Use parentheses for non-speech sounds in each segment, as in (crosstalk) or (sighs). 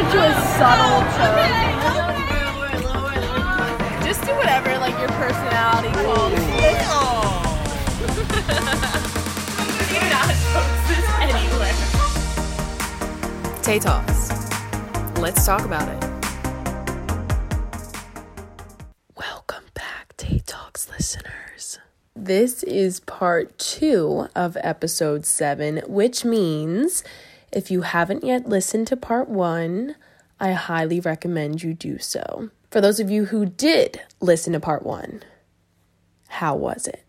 it to a subtle tone. Just do whatever like your personality calls you. (laughs) Do not post this anywhere. Tay Talks. Let's talk about it. Welcome back, Tay Talks listeners. This is part two of episode seven, which means if you haven't yet listened to part one, I highly recommend you do so. For those of you who did listen to part one, how was it?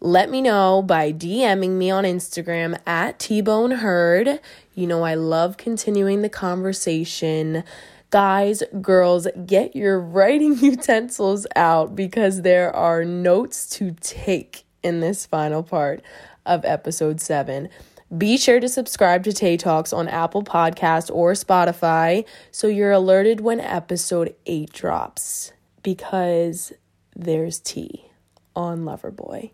Let me know by DMing me on Instagram at T-Bone Heard. You know I love continuing the conversation. Guys, girls, get your writing (laughs) utensils out because there are notes to take in this final part of episode 7. Be sure to subscribe to Tay Talks on Apple Podcast or Spotify so you're alerted when episode 8 drops because there's tea on Loverboy.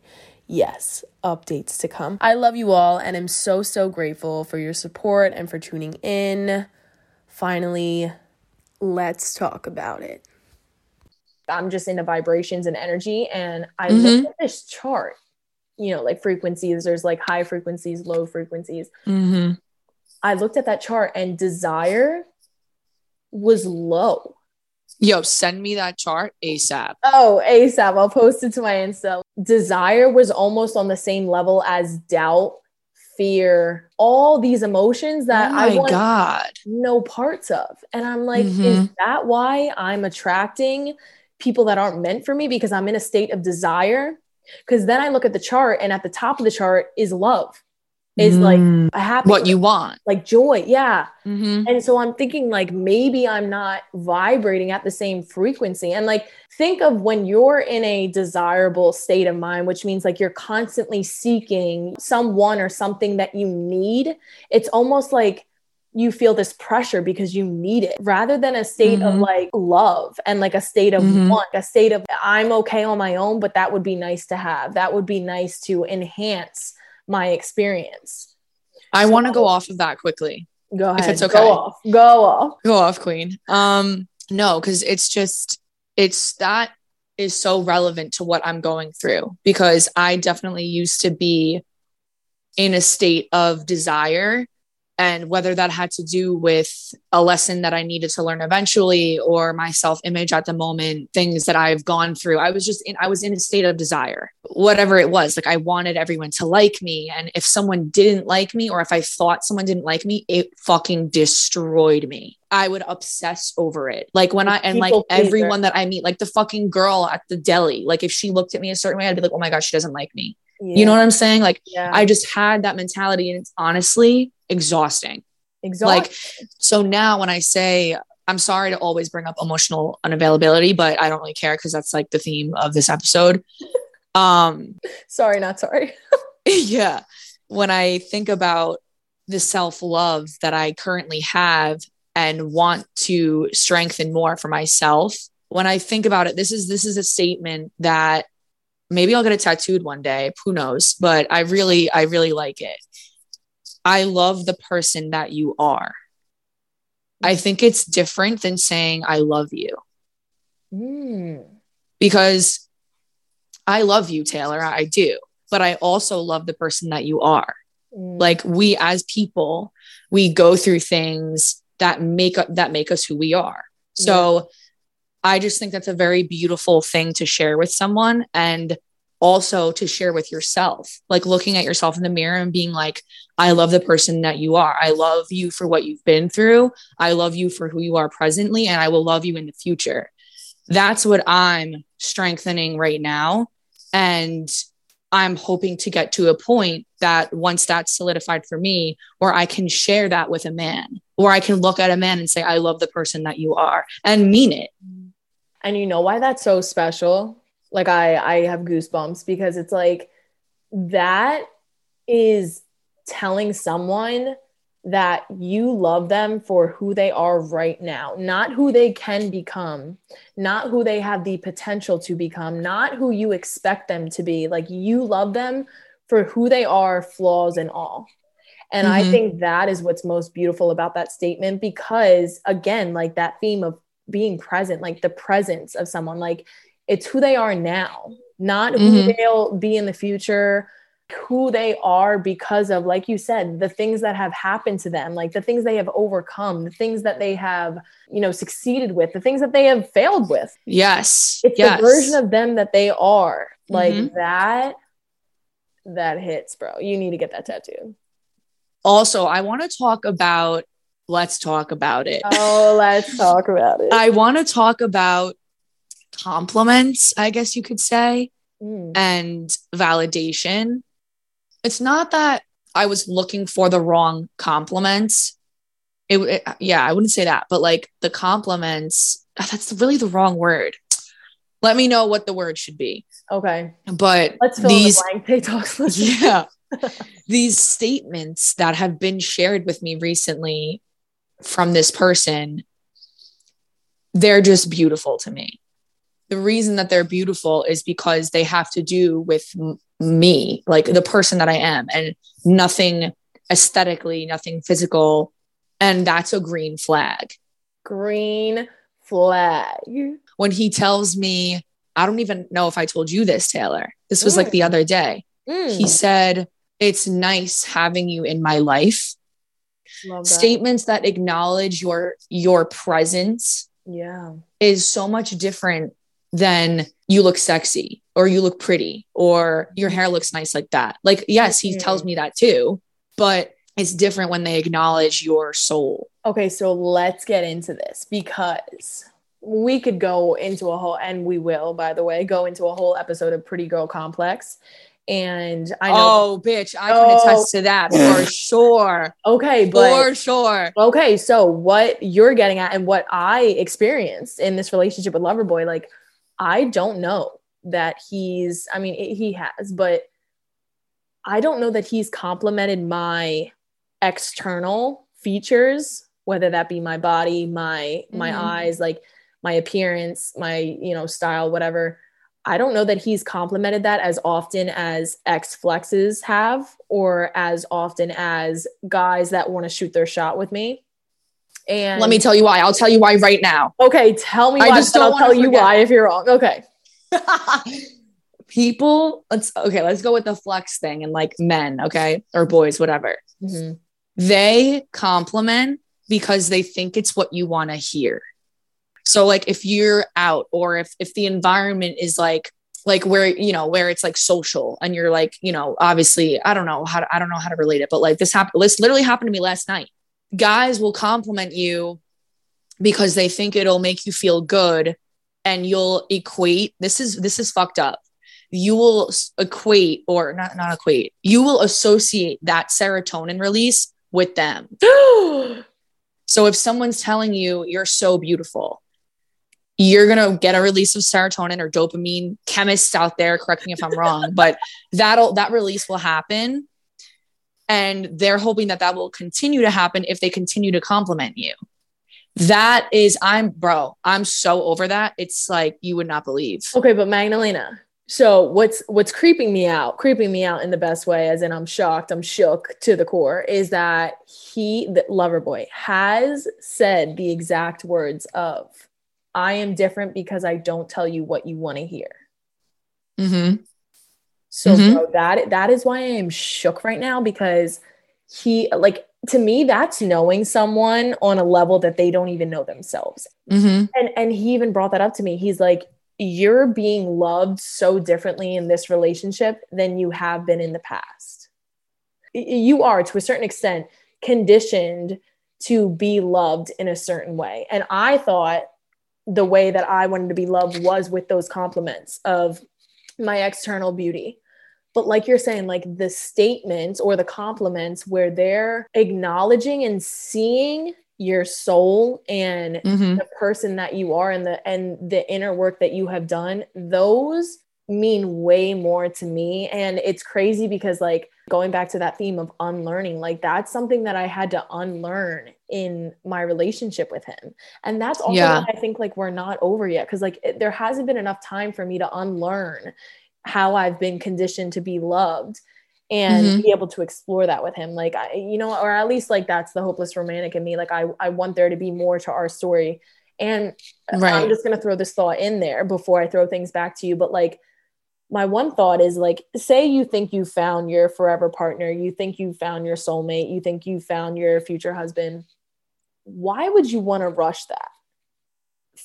Yes, updates to come. I love you all and I'm so, so grateful for your support and for tuning in. Finally, let's talk about it. I'm just into vibrations and energy, and I Mhm. looked at this chart, you know, like frequencies, there's like high frequencies, low frequencies. Mm-hmm. I looked at that chart, and desire was low. Yo, send me that chart ASAP. Oh, ASAP. I'll post it to my Insta. Desire was almost on the same level as doubt, fear, all these emotions that oh I want God. no parts of. And I'm like, is Mhm. that why I'm attracting people that aren't meant for me? Because I'm in a state of desire. Because then I look at the chart, and at the top of the chart is love, is like Mm. a happy, what you want. like joy. Yeah. Mm-hmm. And so I'm thinking like maybe I'm not vibrating at the same frequency. And like think of when you're in a desirable state of mind, which means like you're constantly seeking someone or something that you need. It's almost like you feel this pressure because you need it rather than a state of Mhm. like love and like a state of Mhm. want, a state of I'm okay on my own, but that would be nice to have. That would be nice to enhance my experience. I So- want to go off of that quickly. Go ahead. it's okay. Go off. Go off. Go off, Queen. Um, no, because it's just it's that is so relevant to what I'm going through because I definitely used to be in a state of desire and whether that had to do with a lesson that I needed to learn eventually or my self image at the moment, things that I've gone through. I was just in, I was in a state of desire, whatever it was. Like I wanted everyone to like me. And if someone didn't like me or if I thought someone didn't like me, it fucking destroyed me. I would obsess over it. Like when I, and like everyone that I meet, like the fucking girl at the deli, like if she looked at me a certain way, I'd be like, oh my God, she doesn't like me. You know what I'm saying? Like Yeah. I just had that mentality and it's honestly exhausting. Exhausting. Like, so now when I say, I'm sorry to always bring up emotional unavailability, but I don't really care because that's like the theme of this episode. (laughs) Um, sorry, not sorry. (laughs) (laughs) yeah. When I think about the self love that I currently have and want to strengthen more for myself, when I think about it, this is this is a statement that maybe I'll get it tattooed one day. Who knows? But I really, I really like it. I love the person that you are. I think it's different than saying I love you Mm. because I love you, Taylor. I do. But I also love the person that you are. Mm. Like we as people, we go through things that make up that make us who we are. So I just think that's a very beautiful thing to share with someone and also to share with yourself. Like looking at yourself in the mirror and being like, I love the person that you are. I love you for what you've been through. I love you for who you are presently, and I will love you in the future. That's what I'm strengthening right now. And I'm hoping to get to a point that once that's solidified for me, where I can share that with a man, or I can look at a man and say, I love the person that you are and mean it. And you know why that's so special? Like I I have goosebumps because it's like that is telling someone that you love them for who they are right now, not who they can become, not who they have the potential to become, not who you expect them to be. Like you love them for who they are, flaws and all. And I Mhm. think that is what's most beautiful about that statement because, again, like that theme of being present, like the presence of someone, like it's who they are now, not who Mhm. they'll be in the future, who they are because of, like you said, the things that have happened to them, like the things they have overcome, the things that they have, you know, succeeded with, the things that they have failed with. Yes. It's yes. the version of them that they are. Like Mhm. that, that hits, bro. You need to get that tattoo. also, I want to talk about, let's talk about it. Oh, let's talk about it. I want to talk about compliments, I guess you could say, Mm. and validation. It's not that I was looking for the wrong compliments. It, it- yeah, I wouldn't say that, but like the compliments, that's really the wrong word. Let me know what the word should be. Okay. But Let's fill these, in the blank. (laughs) Yeah, (laughs) these statements that have been shared with me recently from this person, they're just beautiful to me. The reason that they're beautiful is because they have to do with m- me, like the person that I am, and nothing aesthetically, nothing physical. And that's a green flag. Green flag. When he tells me, I don't even know if I told you this, Taylor. This was like the Mm. other day. Mm. He said, It's nice having you in my life. That. Statements that acknowledge your your presence Yeah. is so much different than you look sexy or you look pretty or your hair looks nice like that. Like, yes, he tells mm-hmm. me that too, but it's different when they acknowledge your soul. Okay, so let's get into this because we could go into a whole, and we will, by the way, go into a whole episode of Pretty Girl Complex. And I know, Oh, bitch, I can Oh. attest to that for (laughs) sure. okay, but For sure. okay, so what you're getting at and what I experienced in this relationship with Loverboy, like, I don't know that he's, I mean, it- he has, but I don't know that he's complimented my external features, whether that be my body, my my Mhm. eyes, like my appearance, my, you know, style, whatever. I don't know that he's complimented that as often as ex flexes have, or as often as guys that want to shoot their shot with me. And Let me tell you why. I'll tell you why right now. Okay, tell me I why. just don't I'll tell you forget. why if you're wrong. Okay. (laughs) People, let's okay, let's go with the flex thing and like men, okay, or boys, whatever. Mhm. They compliment because they think it's what you want to hear. So like if you're out or if if the environment is like like where you know where it's like social and you're like you know obviously I don't know how to, I don't know how to relate it but like this happened this literally happened to me last night. Guys will compliment you because they think it'll make you feel good and you'll equate this is this is fucked up you will equate or not not equate you will associate that serotonin release with them (gasps) so if someone's telling you you're so beautiful you're going to get a release of serotonin or dopamine chemists out there correct me if i'm wrong (laughs) but that'll that release will happen. And they're hoping that that will continue to happen if they continue to compliment you. That is i'm bro i'm so over that. It's like you would not believe. Okay, but Magdalena. So what's what's creeping me out, creeping me out in the best way, as in I'm shocked, I'm shook to the core, is that he, the lover boy, has said the exact words of I am different because I don't tell you what you want to hear. mm-hmm. So Mhm. bro, that that is why I am shook right now because he like to me that's knowing someone on a level that they don't even know themselves. Mm-hmm. And and he even brought that up to me. He's like you're being loved so differently in this relationship than you have been in the past. You are to a certain extent conditioned to be loved in a certain way. And I thought the way that I wanted to be loved was with those compliments of my external beauty. But like you're saying, like the statements or the compliments where they're acknowledging and seeing your soul and Mm-hmm. the person that you are and the and the inner work that you have done, those mean way more to me. And it's crazy because like going back to that theme of unlearning, like that's something that I had to unlearn in my relationship with him. And that's also Yeah. I think like we're not over yet. Cause like it, there hasn't been enough time for me to unlearn how I've been conditioned to be loved and Mhm. be able to explore that with him. Like, I, you know, or at least like that's the hopeless romantic in me. Like, I, I want there to be more to our story. And I'm just going to throw this thought in there before I throw things back to you. But like, my one thought is like, say you think you found your forever partner, you think you found your soulmate, you think you found your future husband. Why would you want to rush that?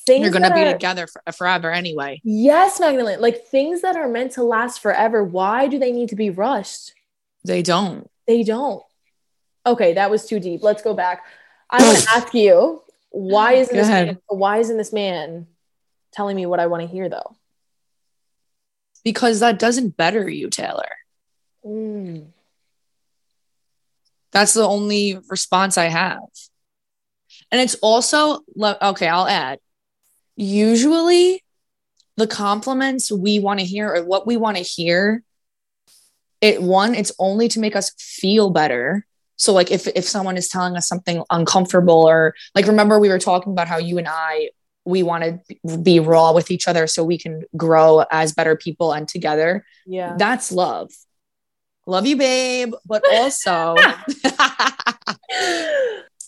Things You're gonna be are- together for, uh, forever anyway. Yes, Magdalene. Like things that are meant to last forever, why do they need to be rushed? They don't. They don't. Okay, that was too deep. Let's go back. I want to (sighs) ask you, why isn't this man, why isn't this man telling me what I want to hear though? Because that doesn't better you, Taylor. Mm. That's the only response I have. And it's also, okay, I'll add. Usually, the compliments we want to hear or what we want to hear, it one, it's only to make us feel better. So, like, if if someone is telling us something uncomfortable, or like, remember we were talking about how you and I we want to be raw with each other so we can grow as better people and together Yeah. that's love. Love you, babe. But (laughs) also, (laughs)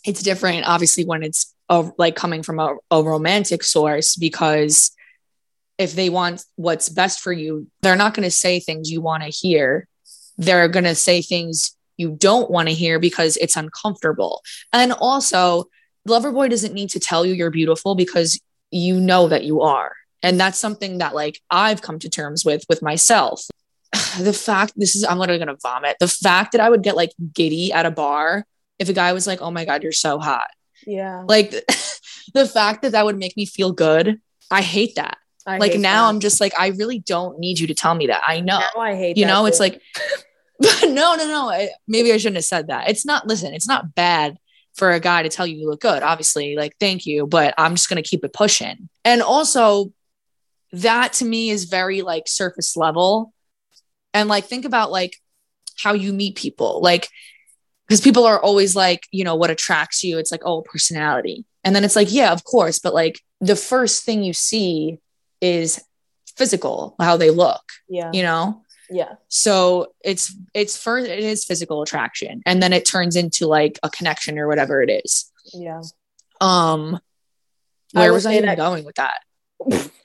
it's different, obviously, when it's a, like coming from a, a romantic source, because if they want what's best for you, they're not going to say things you want to hear. They're going to say things you don't want to hear because it's uncomfortable. And also, Loverboy doesn't need to tell you you're beautiful because you know that you are. And that's something that like I've come to terms with with myself. (sighs) The fact this is I'm literally gonna vomit. The fact that I would get like giddy at a bar if a guy was like, "Oh my god, you're so hot," yeah. like (laughs) the fact that that would make me feel good. I hate that. I like hate now, that. I'm just like, I really don't need you to tell me that. I know now I hate you know it's like (laughs) no no no I, maybe i shouldn't have said that it's not listen it's not bad for a guy to tell you you look good obviously like thank you but i'm just going to keep it pushing. And also that to me is very like surface level. And like think about like how you meet people like because people are always like you know what attracts you. It's like oh personality. And then it's like yeah of course but like the first thing you see is physical how they look yeah. you know Yeah. so it's it's first it is physical attraction and then it turns into like a connection or whatever it is Yeah. um where would was i even that- going with that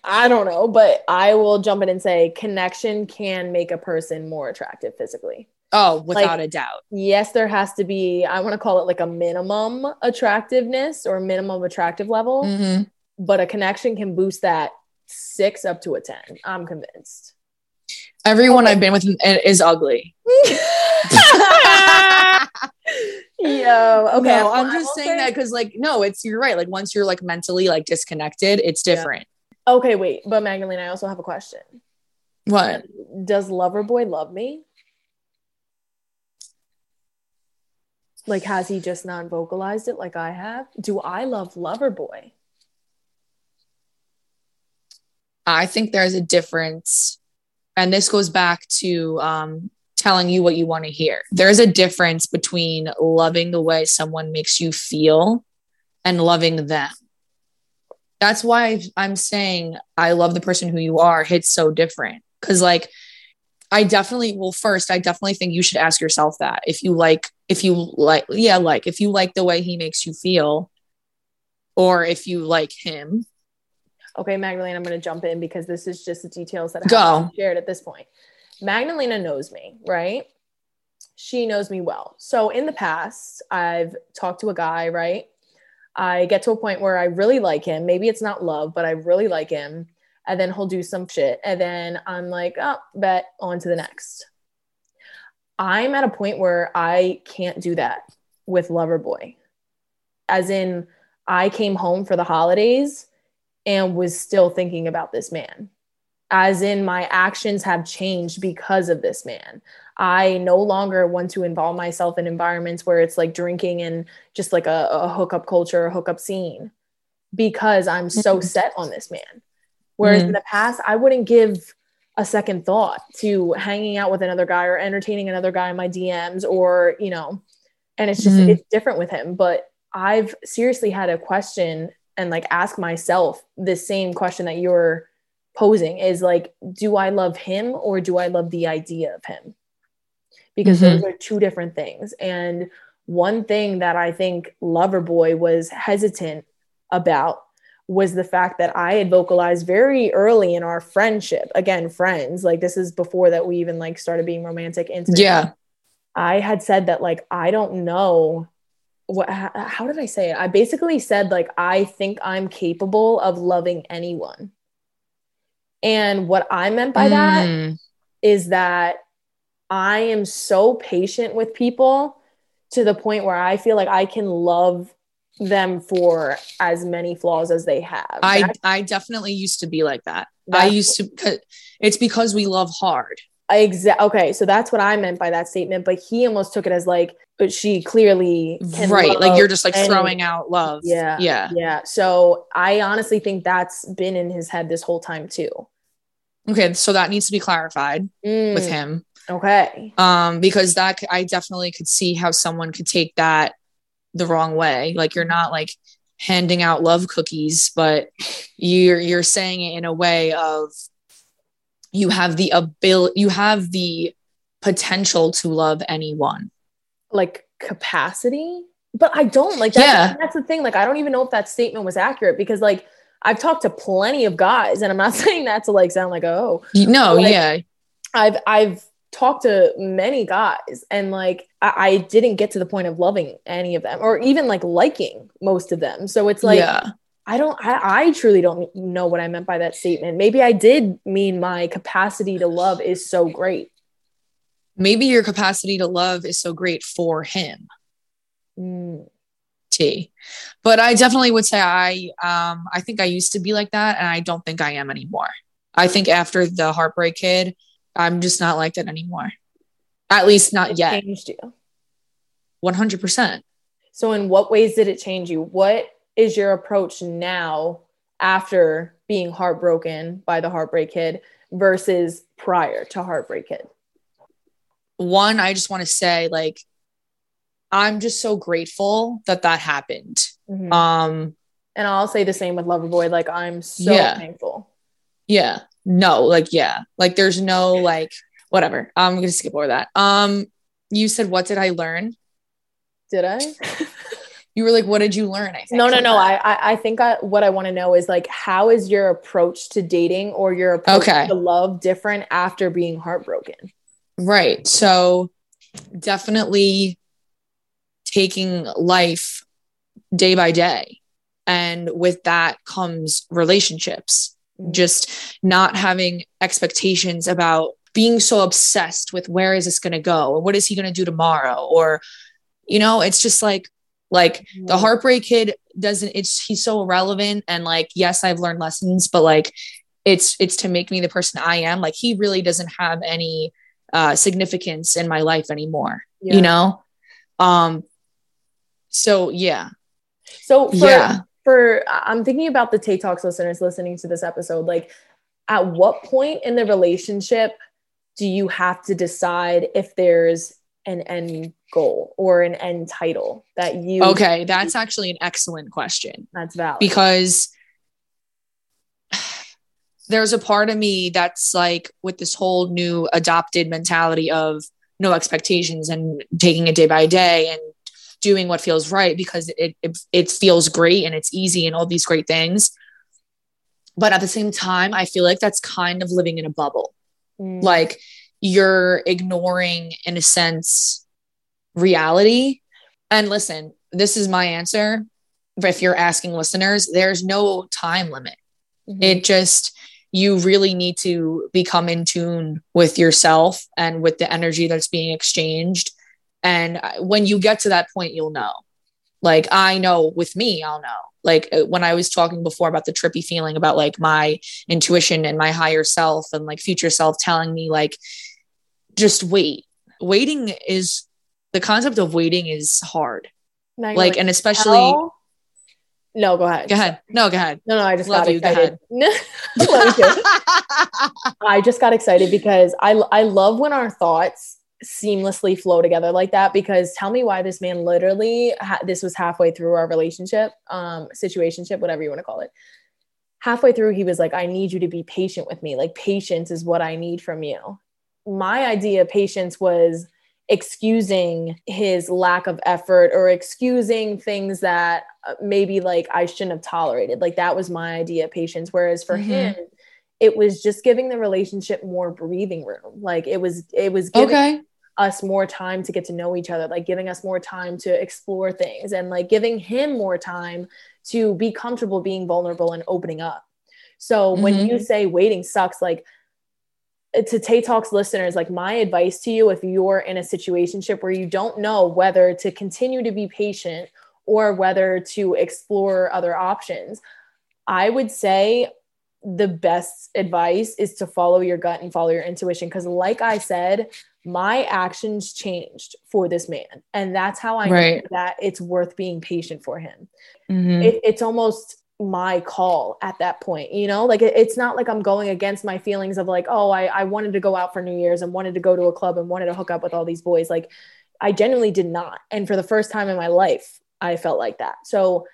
I don't know, but I will jump in and say connection can make a person more attractive physically. oh without Like- a doubt Yes, there has to be, I want to call it like a minimum attractiveness or minimum attractive level, Mhm. but a connection can boost that six up to a 10. I'm convinced. Everyone i've been with is ugly (laughs) (laughs) Yo, okay. no i'm just saying say- that because like no it's you're right like once you're like mentally like disconnected it's Yeah. different Okay, wait, but Magdalene, I also have a question. what Does Loverboy love me? Like, has he just non vocalized it like I have? Do I love Loverboy? i think there's a difference and this goes back to um telling you what you want to hear. There's a difference between loving the way someone makes you feel and loving them. That's why i'm saying i love the person who you are hits so different. Because like i definitely well first i definitely think you should ask yourself that. If you like if you like yeah like if you like the way he makes you feel or if you like him Okay, Magdalena, I'm going to jump in because this is just the details that I shared at this point. Magdalena knows me, right? She knows me well. So in the past, I've talked to a guy, right? I get to a point where I really like him. Maybe it's not love, but I really like him. And then he'll do some shit. And then I'm like, oh, bet on to the next. I'm at a point where I can't do that with Loverboy. As in, I came home for the holidays and was still thinking about this man. As in, my actions have changed because of this man. I no longer want to involve myself in environments where it's like drinking and just like a, a hookup culture, a hookup scene, because I'm so Mhm. set on this man. Whereas Mhm. in the past, I wouldn't give a second thought to hanging out with another guy or entertaining another guy in my DMs or, you know, and it's just, Mhm. it's different with him. But I've seriously had a question and like ask myself the same question that you're posing is like, do I love him or do I love the idea of him? because Mhm. those are two different things. And one thing that I think Loverboy was hesitant about was the fact that I had vocalized very early in our friendship. Again, friends, like this is before that we even like started being romantic intimate. Yeah. I had said that like I don't know what how, did I say it? I basically said like I think I'm capable of loving anyone. And what I meant by that Mm. is that I am so patient with people to the point where I feel like I can love them for as many flaws as they have. I That- I definitely used to be like that. I used to. It's because we love hard. Exa- okay, so that's what I meant by that statement, but he almost took it as like, but she clearly can right. Like you're just like any- throwing out love. Yeah. Yeah. Yeah. So I honestly think that's been in his head this whole time too. Okay. So that needs to be clarified with Mm, him. Okay. Um, because that I definitely could see how someone could take that the wrong way. Like you're not like handing out love cookies, but you're you're saying it in a way of you have the ability you have the potential to love anyone. Like capacity, but I don't like that. Yeah. That's the thing. Like, I don't even know if that statement was accurate because, like, I've talked to plenty of guys, and I'm not (laughs) saying that to like sound like, oh, No, Like- yeah. I've I've talked to many guys, and like I, I didn't get to the point of loving any of them, or even like liking most of them. So it's like yeah. I don't, I, I truly don't know what I meant by that statement. Maybe I did mean my capacity to love is so great. Maybe your capacity to love is so great for him. Mm, T. But I definitely would say I um I think I used to be like that and I don't think I am anymore. I think after the heartbreak kid, I'm just not like that anymore. At least not it yet. changed you. 100%. So, in what ways did it change you? What is your approach now after being heartbroken by the heartbreak kid versus prior to heartbreak kid? One, I just want to say like I'm just so grateful that that happened. Mhm. Um and I'll say the same with Loverboy. Like, I'm so Yeah. thankful. yeah. No, like yeah. Like there's no like whatever. I'm to skip over that. Um you said what did I learn? Did I? (laughs) You were like what did you learn? I think. No, no, no. I, I, I think I, what I want to know is like, how is your approach to dating or your approach Okay. to love different after being heartbroken? Right. So definitely taking life day by day. And with that comes relationships, Mhm. just not having expectations about being so obsessed with where is this going to go or what is he going to do tomorrow or you know it's just like like the heartbreak kid doesn't it's he's so irrelevant and like yes i've learned lessons but like it's it's to make me the person i am like he really doesn't have any uh significance in my life anymore Yeah. you know um so yeah So for, Yeah. for I'm thinking about the Tay Talks listeners listening to this episode. Like, at what point in the relationship do you have to decide if there's an end goal or an end title that you okay that's actually an excellent question. That's valid? because there's a part of me that's like with this whole new adopted mentality of no expectations and taking it day by day and doing what feels right because it, it it feels great and it's easy and all these great things. But at the same time i feel like that's kind of living in a bubble. Mm, like you're ignoring in a sense reality. And listen this is my answer. If you're asking listeners there's no time limit. Mhm. it just you really need to become in tune with yourself and with the energy that's being exchanged. And when you get to that point you'll know. Like i know with me i'll know. Like uh, when i was talking before about the trippy feeling about like my intuition and my higher self and like future self telling me like just wait. Waiting is the concept of waiting is hard you're like and especially "Hell?" no, go ahead. go ahead no go ahead No, no, I just Love got you, go excited. (laughs) You. (laughs) I just got excited because I I love when our thoughts seamlessly flow together like that because tell me why this man literally ha- this was halfway through our relationship um situationship whatever you want to call it halfway through he was like I need you to be patient with me like patience is what I need from you my idea of patience was excusing his lack of effort or excusing things that uh, maybe like I shouldn't have tolerated. Like that was my idea of patience. Whereas for Mhm. him, it was just giving the relationship more breathing room. Like it was, it was giving Okay. us more time to get to know each other, like giving us more time to explore things and like giving him more time to be comfortable being vulnerable and opening up. So when Mhm. you say waiting sucks, like to Tay Talks listeners, like my advice to you, if you're in a situationship where you don't know whether to continue to be patient or whether to explore other options, I would say the best advice is to follow your gut and follow your intuition. Because, like I said, my actions changed for this man. And that's how I know that it's worth being patient for him Mhm. it, it's almost my call at that point you know like it, it's not like i'm going against my feelings of like oh I, I wanted to go out for new year's and wanted to go to a club and wanted to hook up with all these boys like i genuinely did not and for the first time in my life i felt like that so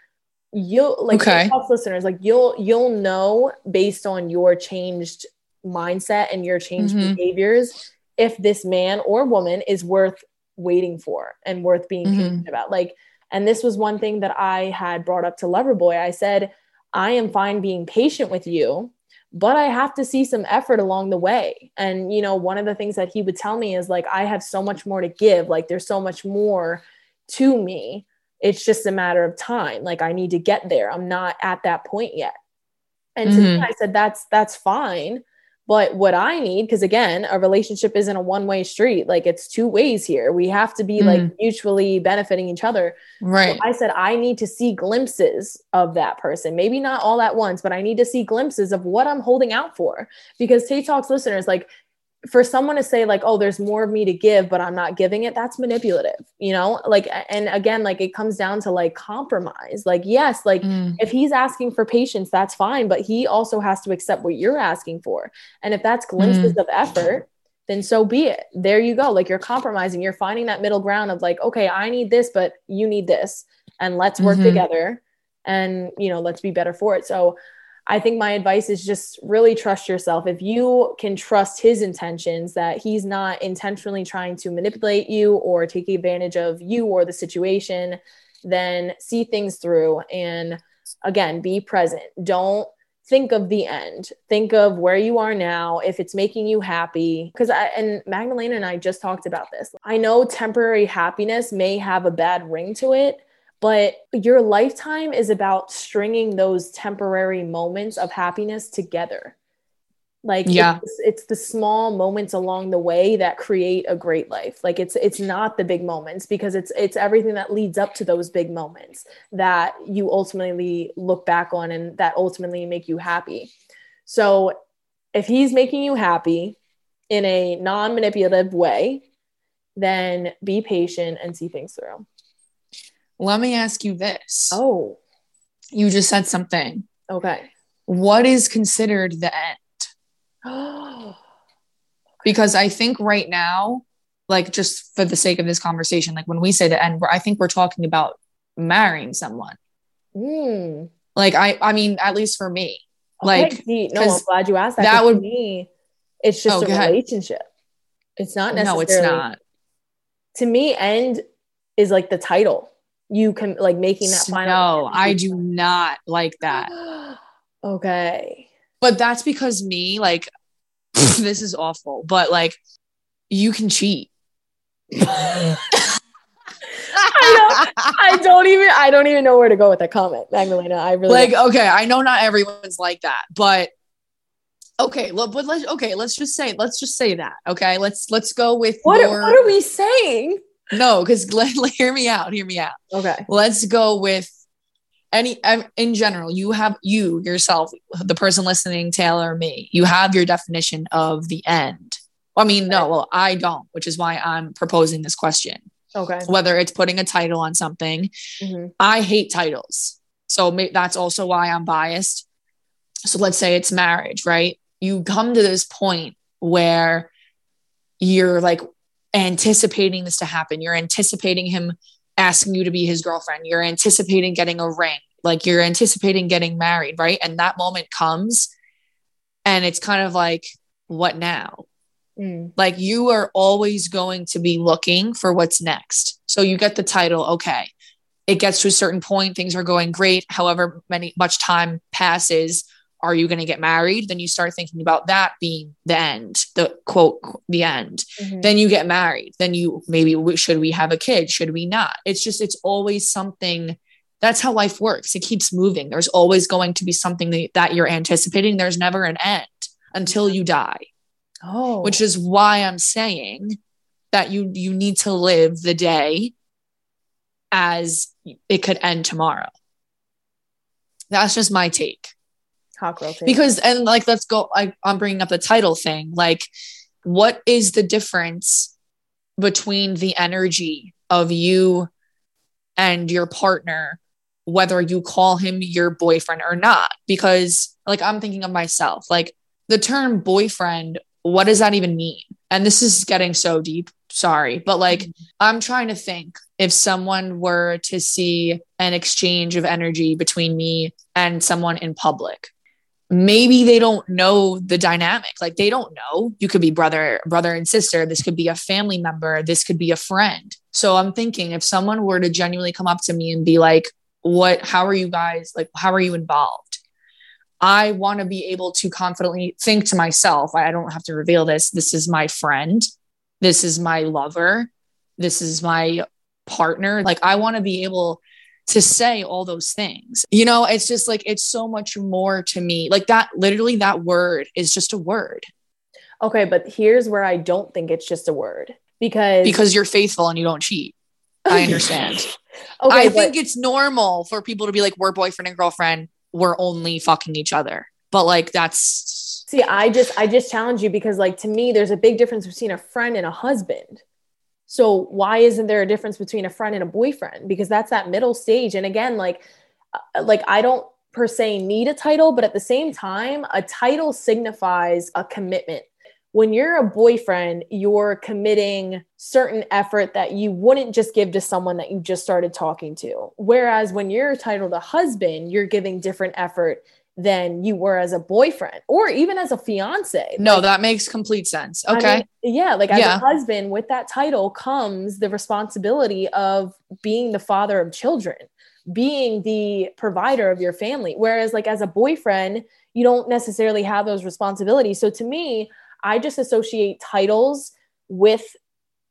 you'll like Okay. Listeners like you'll you'll know based on your changed mindset and your changed Mhm. behaviors if this man or woman is worth waiting for and worth being Mhm. patient about like and this was one thing that I had brought up to Loverboy. I said, I am fine being patient with you, but I have to see some effort along the way. And, you know, one of the things that he would tell me is like, I have so much more to give. Like, there's so much more to me. It's just a matter of time. Like, I need to get there. I'm not at that point yet. And to me, Mhm. I said, that's, that's fine. But what I need, because again, a relationship isn't a one way street. Like it's two ways here. We have to be like mm. mutually benefiting each other. Right. So I said, I need to see glimpses of that person. Maybe not all at once, but I need to see glimpses of what I'm holding out for. Because Tay Talks listeners, like for someone to say, like, oh, there's more of me to give, but I'm not giving it, that's manipulative, you know? Like, and again, like it comes down to like compromise. Like, yes, like Mm. if he's asking for patience, that's fine, but he also has to accept what you're asking for. And if that's glimpses of effort, then so be it. There you go. Like you're compromising, you're finding that middle ground of like, okay, I need this, but you need this, and let's work Mhm. together and, you know, let's be better for it. So, I think my advice is just really trust yourself. If you can trust his intentions, that he's not intentionally trying to manipulate you or take advantage of you or the situation, then see things through and again, be present. Don't think of the end. Think of where you are now, if it's making you happy. Because I and Magdalena and I just talked about this. I know temporary happiness may have a bad ring to it, but your lifetime is about stringing those temporary moments of happiness together. Like Yeah. it's, it's the small moments along the way that create a great life. Like it's it's not the big moments because it's it's everything that leads up to those big moments that you ultimately look back on and that ultimately make you happy. So if he's making you happy in a non-manipulative way, then be patient and see things through. Let me ask you this. Oh, You just said something. okay. What is considered the end? (gasps) Because I think right now, like just for the sake of this conversation, like when we say the end, I think we're talking about marrying someone. Mm. Like I, I mean, at least for me, like Okay, see, no, I'm glad you asked that. that would- me, it's just Oh, a go ahead. relationship. It's not necessarily. no, it's not. To me, end is like the title. You can like making that final. No, I do not like that. (gasps) okay. But that's because me, like, (laughs) this is awful. But like, you can cheat. I I don't even. I don't even know where to go with that comment, Magdalena. I really like don't. okay i know not everyone's like that but okay look but let's okay let's just say let's just say that okay let's let's go with What, your what are we saying? No because (laughs) let, let- hear me out hear me out Okay. let's go with any um, in general you have you yourself the person listening taylor me you have your definition of the end i mean no well i don't which is why i'm proposing this question Okay. whether it's putting a title on something Mhm. I hate titles. So may- that's also why I'm biased. So let's say it's marriage, right? You come to this point where you're like anticipating this to happen. You're anticipating him asking you to be his girlfriend. You're anticipating getting a ring. Like you're anticipating getting married, right? And that moment comes and it's kind of like, what now? Mm. Like you are always going to be looking for what's next. So you get the title, okay. It gets to a certain point, things are going great. However, many much time passes, are you going to get married? Then you start thinking about that being the end, the quote, the end. Mhm. Then you get married. Then you maybe should we have a kid? Should we not? It's just, it's always something. That's how life works. It keeps moving. There's always going to be something that, that you're anticipating. There's never an end until you die Oh, which is why I'm saying that you you need to live the day as it could end tomorrow. That's just my take. Because and like let's go I, I'm bringing up the title thing. Like what is the difference between the energy of you and your partner whether you call him your boyfriend or not? Because like I'm thinking of myself. Like the term boyfriend what does that even mean? And this is getting so deep sorry. But like mm-hmm. i'm trying to think if someone were to see an exchange of energy between me and someone in public maybe they don't know the dynamic like they don't know you could be brother brother and sister this could be a family member this could be a friend so i'm thinking if someone were to genuinely come up to me and be like what how are you guys like how are you involved I want to be able to confidently think to myself, I don't have to reveal this. This is my friend. This is my lover. This is my partner. Like, I want to be able to say all those things. You know, it's just like, it's so much more to me. Like, that literally, that word is just a word okay, but here's where I don't think it's just a word because because you're faithful and you don't cheat. I understand. (laughs) okay, I but- think it's normal for people to be like, we're boyfriend and girlfriend. We're only fucking each other. But like, that's See, I just I just challenge you because like to me there's a big difference between a friend and a husband. So why isn't there a difference between a friend and a boyfriend? Because that's that middle stage and again like uh, like I don't per se need a title, but at the same time a title signifies a commitment. When you're a boyfriend, you're committing certain effort that you wouldn't just give to someone that you just started talking to. Whereas when you're titled a husband, you're giving different effort than you were as a boyfriend or even as a fiance. no, that makes complete sense. I Okay. mean, yeah, like as Yeah. a husband with that title comes the responsibility of being the father of children, being the provider of your family. Whereas like as a boyfriend, you don't necessarily have those responsibilities. So to me, I just associate titles with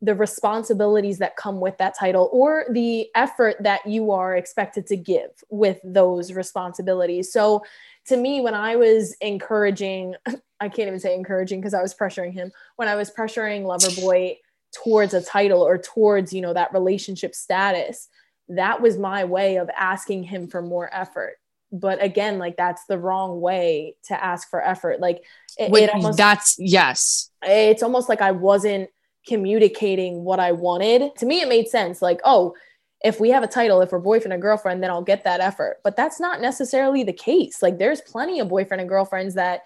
the responsibilities that come with that title or the effort that you are expected to give with those responsibilities. So to me, when I was encouraging, (laughs) I can't even say encouraging because I was pressuring him, when I was pressuring Loverboy towards a title or towards, you know, that relationship status, that was my way of asking him for more effort. But again, like that's the wrong way to ask for effort. Like it, Wait, it almost that's yes. it's almost like I wasn't communicating what I wanted. To me, it made sense. Like, oh, if we have a title, if we're boyfriend and girlfriend, then I'll get that effort. But that's not necessarily the case. Like, there's plenty of boyfriend and girlfriends that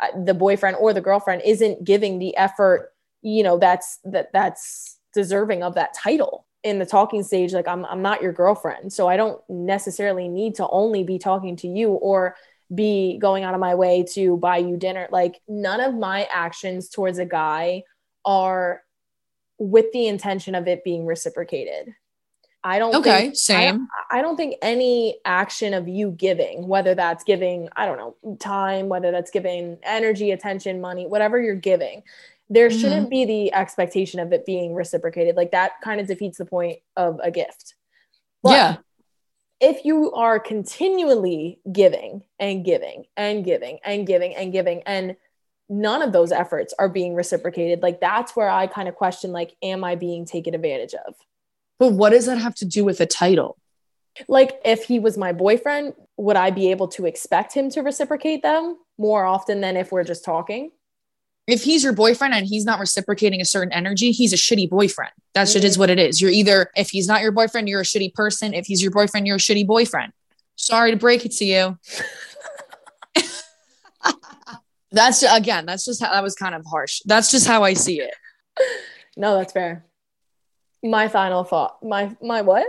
uh, the boyfriend or the girlfriend isn't giving the effort, you know, that's that that's deserving of that title in the talking stage. Like, I'm I'm not your girlfriend, so I don't necessarily need to only be talking to you or be going out of my way to buy you dinner. Like, none of my actions towards a guy are with the intention of it being reciprocated. I don't Okay, think, same. I, I don't think any action of you giving, whether that's giving, I don't know, time, whether that's giving energy, attention, money, whatever you're giving, there Mhm. shouldn't be the expectation of it being reciprocated. Like that kind of defeats the point of a gift. But yeah. if you are continually giving and giving and giving and giving and giving and none of those efforts are being reciprocated like that's where i kind of question like am i being taken advantage of But what does that have to do with a title? like if he was my boyfriend would i be able to expect him to reciprocate them more often than if we're just talking If he's your boyfriend and he's not reciprocating a certain energy, he's a shitty boyfriend. That shit is Mhm. what it is. You're either, if he's not your boyfriend, you're a shitty person. If he's your boyfriend, you're a shitty boyfriend. Sorry to break it to you. (laughs) that's again, that's just how that was kind of harsh. That's just how I see it. no that's fair my final thought my my what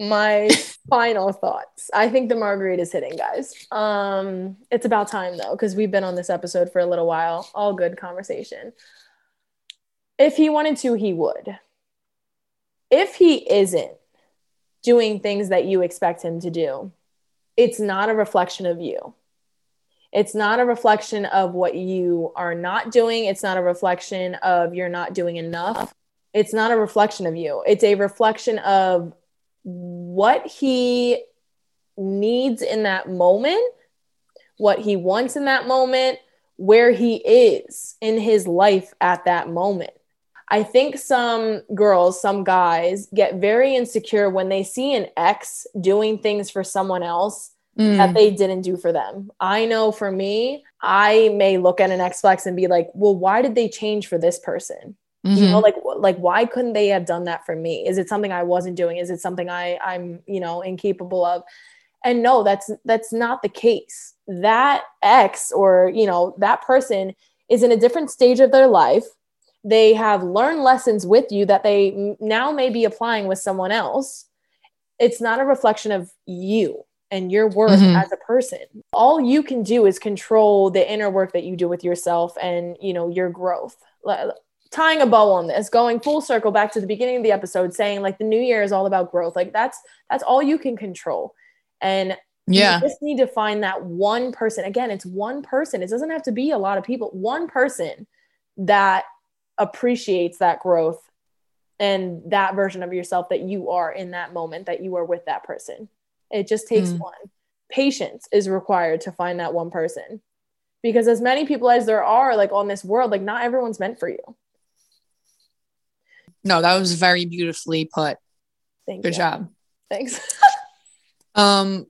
my (laughs) final thoughts i think the margarita's hitting guys um it's about time though because we've been on this episode for a little while all good conversation If he wanted to, he would. If he isn't doing things that you expect him to do, it's not a reflection of you. It's not a reflection of what you are not doing. It's not a reflection of you're not doing enough. It's not a reflection of you. It's a reflection of what he needs in that moment, what he wants in that moment, where he is in his life at that moment. I think some girls, some guys get very insecure when they see an ex doing things for someone else mm. that they didn't do for them. I know for me, I may look at an ex flex and be like, well, why did they change for this person? Mm-hmm. You know, like like why couldn't they have done that for me? Is it something I wasn't doing? Is it something I I'm, you know, incapable of? And no, that's that's not the case. That ex or, you know, that person is in a different stage of their life. They have learned lessons with you that they now may be applying with someone else. It's not a reflection of you and your worth mm-hmm. as a person. All you can do is control the inner work that you do with yourself and, you know, your growth. Tying a bow on this, going full circle back to the beginning of the episode saying like the new year is all about growth. Like that's that's all you can control. And yeah. You just need to find that one person. Again, it's one person. It doesn't have to be a lot of people. One person that appreciates that growth and that version of yourself that you are in that moment that you are with that person. It just takes mm. one. Patience is required to find that one person. Because as many people as there are like on this world, like not everyone's meant for you. No, that was very beautifully put. Thank Good you. job. Thanks. (laughs) um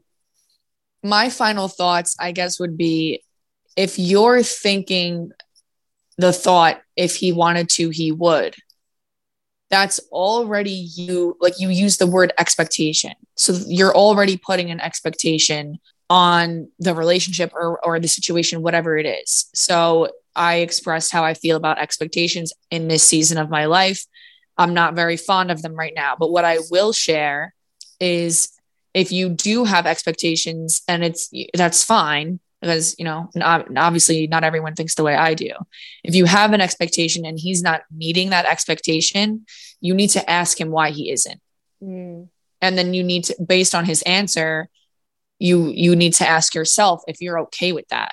my final thoughts, I guess, would be if you're thinking the thought, if he wanted to, he would, that's already you, like you use the word expectation. So you're already putting an expectation on the relationship or, or the situation, whatever it is. So I expressed how I feel about expectations in this season of my life. I'm not very fond of them right now, but what I will share is if you do have expectations and it's that's fine because you know obviously not everyone thinks the way i do if you have an expectation and he's not meeting that expectation you need to ask him why he isn't mm. and then you need to based on his answer you you need to ask yourself if you're okay with that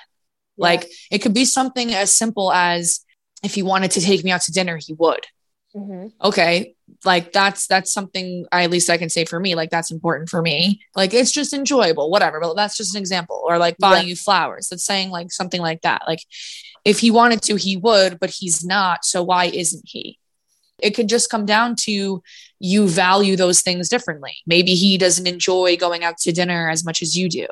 yeah. like it could be something as simple as if he wanted to take me out to dinner he would mm-hmm. okay like that's that's something I, at least i can say for me like that's important for me. Like it's just enjoyable whatever but that's just an example. Or like buying yeah. you flowers that's saying like something like that. Like if he wanted to he would but he's not so why isn't he? It could just come down to you value those things differently. Maybe he doesn't enjoy going out to dinner as much as you do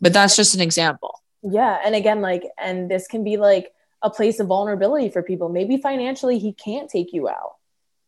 but that's just an example. Yeah and again like and this can be like a place of vulnerability for people maybe financially he can't take you out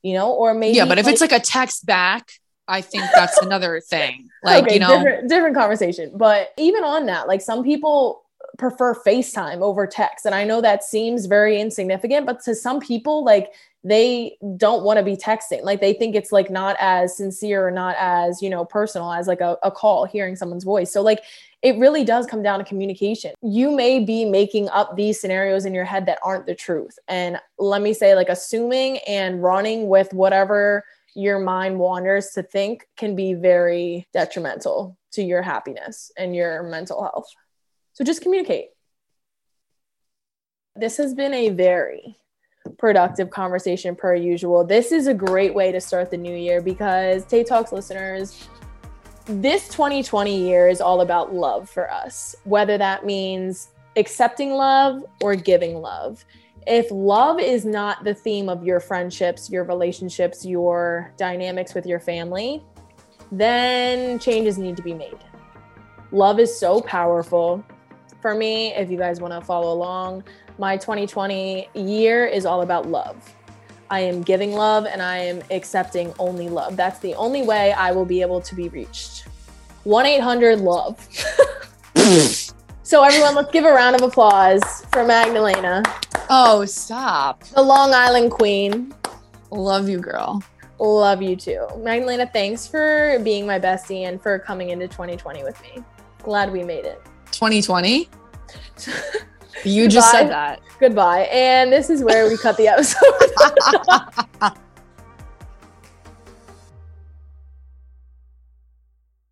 you know, or maybe yeah, but if like, it's like a text back, I think that's another (laughs) thing. Like, okay, you know, different, different conversation. But even on that, like some people prefer FaceTime over text. And I know that seems very insignificant, but to some people, like they don't want to be texting. Like they think it's like not as sincere or not as, you know, personal as like a, a call, hearing someone's voice. So like it really does come down to communication. You may be making up these scenarios in your head that aren't the truth. And let me say, like, assuming and running with whatever your mind wanders to think can be very detrimental to your happiness and your mental health. So just communicate. This has been a very productive conversation per usual. This is a great way to start the new year because Tay Talks listeners, this 2020 year is all about love for us, whether that means accepting love or giving love. If love is not the theme of your friendships, your relationships, your dynamics with your family, then changes need to be made. Love is so powerful. For me, if you guys want to follow along, my 2020 year is all about love. I am giving love and I am accepting only love. That's the only way I will be able to be reached. 1 800 love. (laughs) so, everyone, let's give a round of applause for Magdalena. Oh, stop. The Long Island Queen. Love you, girl. Love you too. Magdalena, thanks for being my bestie and for coming into 2020 with me. Glad we made it. 2020? (laughs) You just said that. Goodbye. And this is where we cut the episode. (laughs)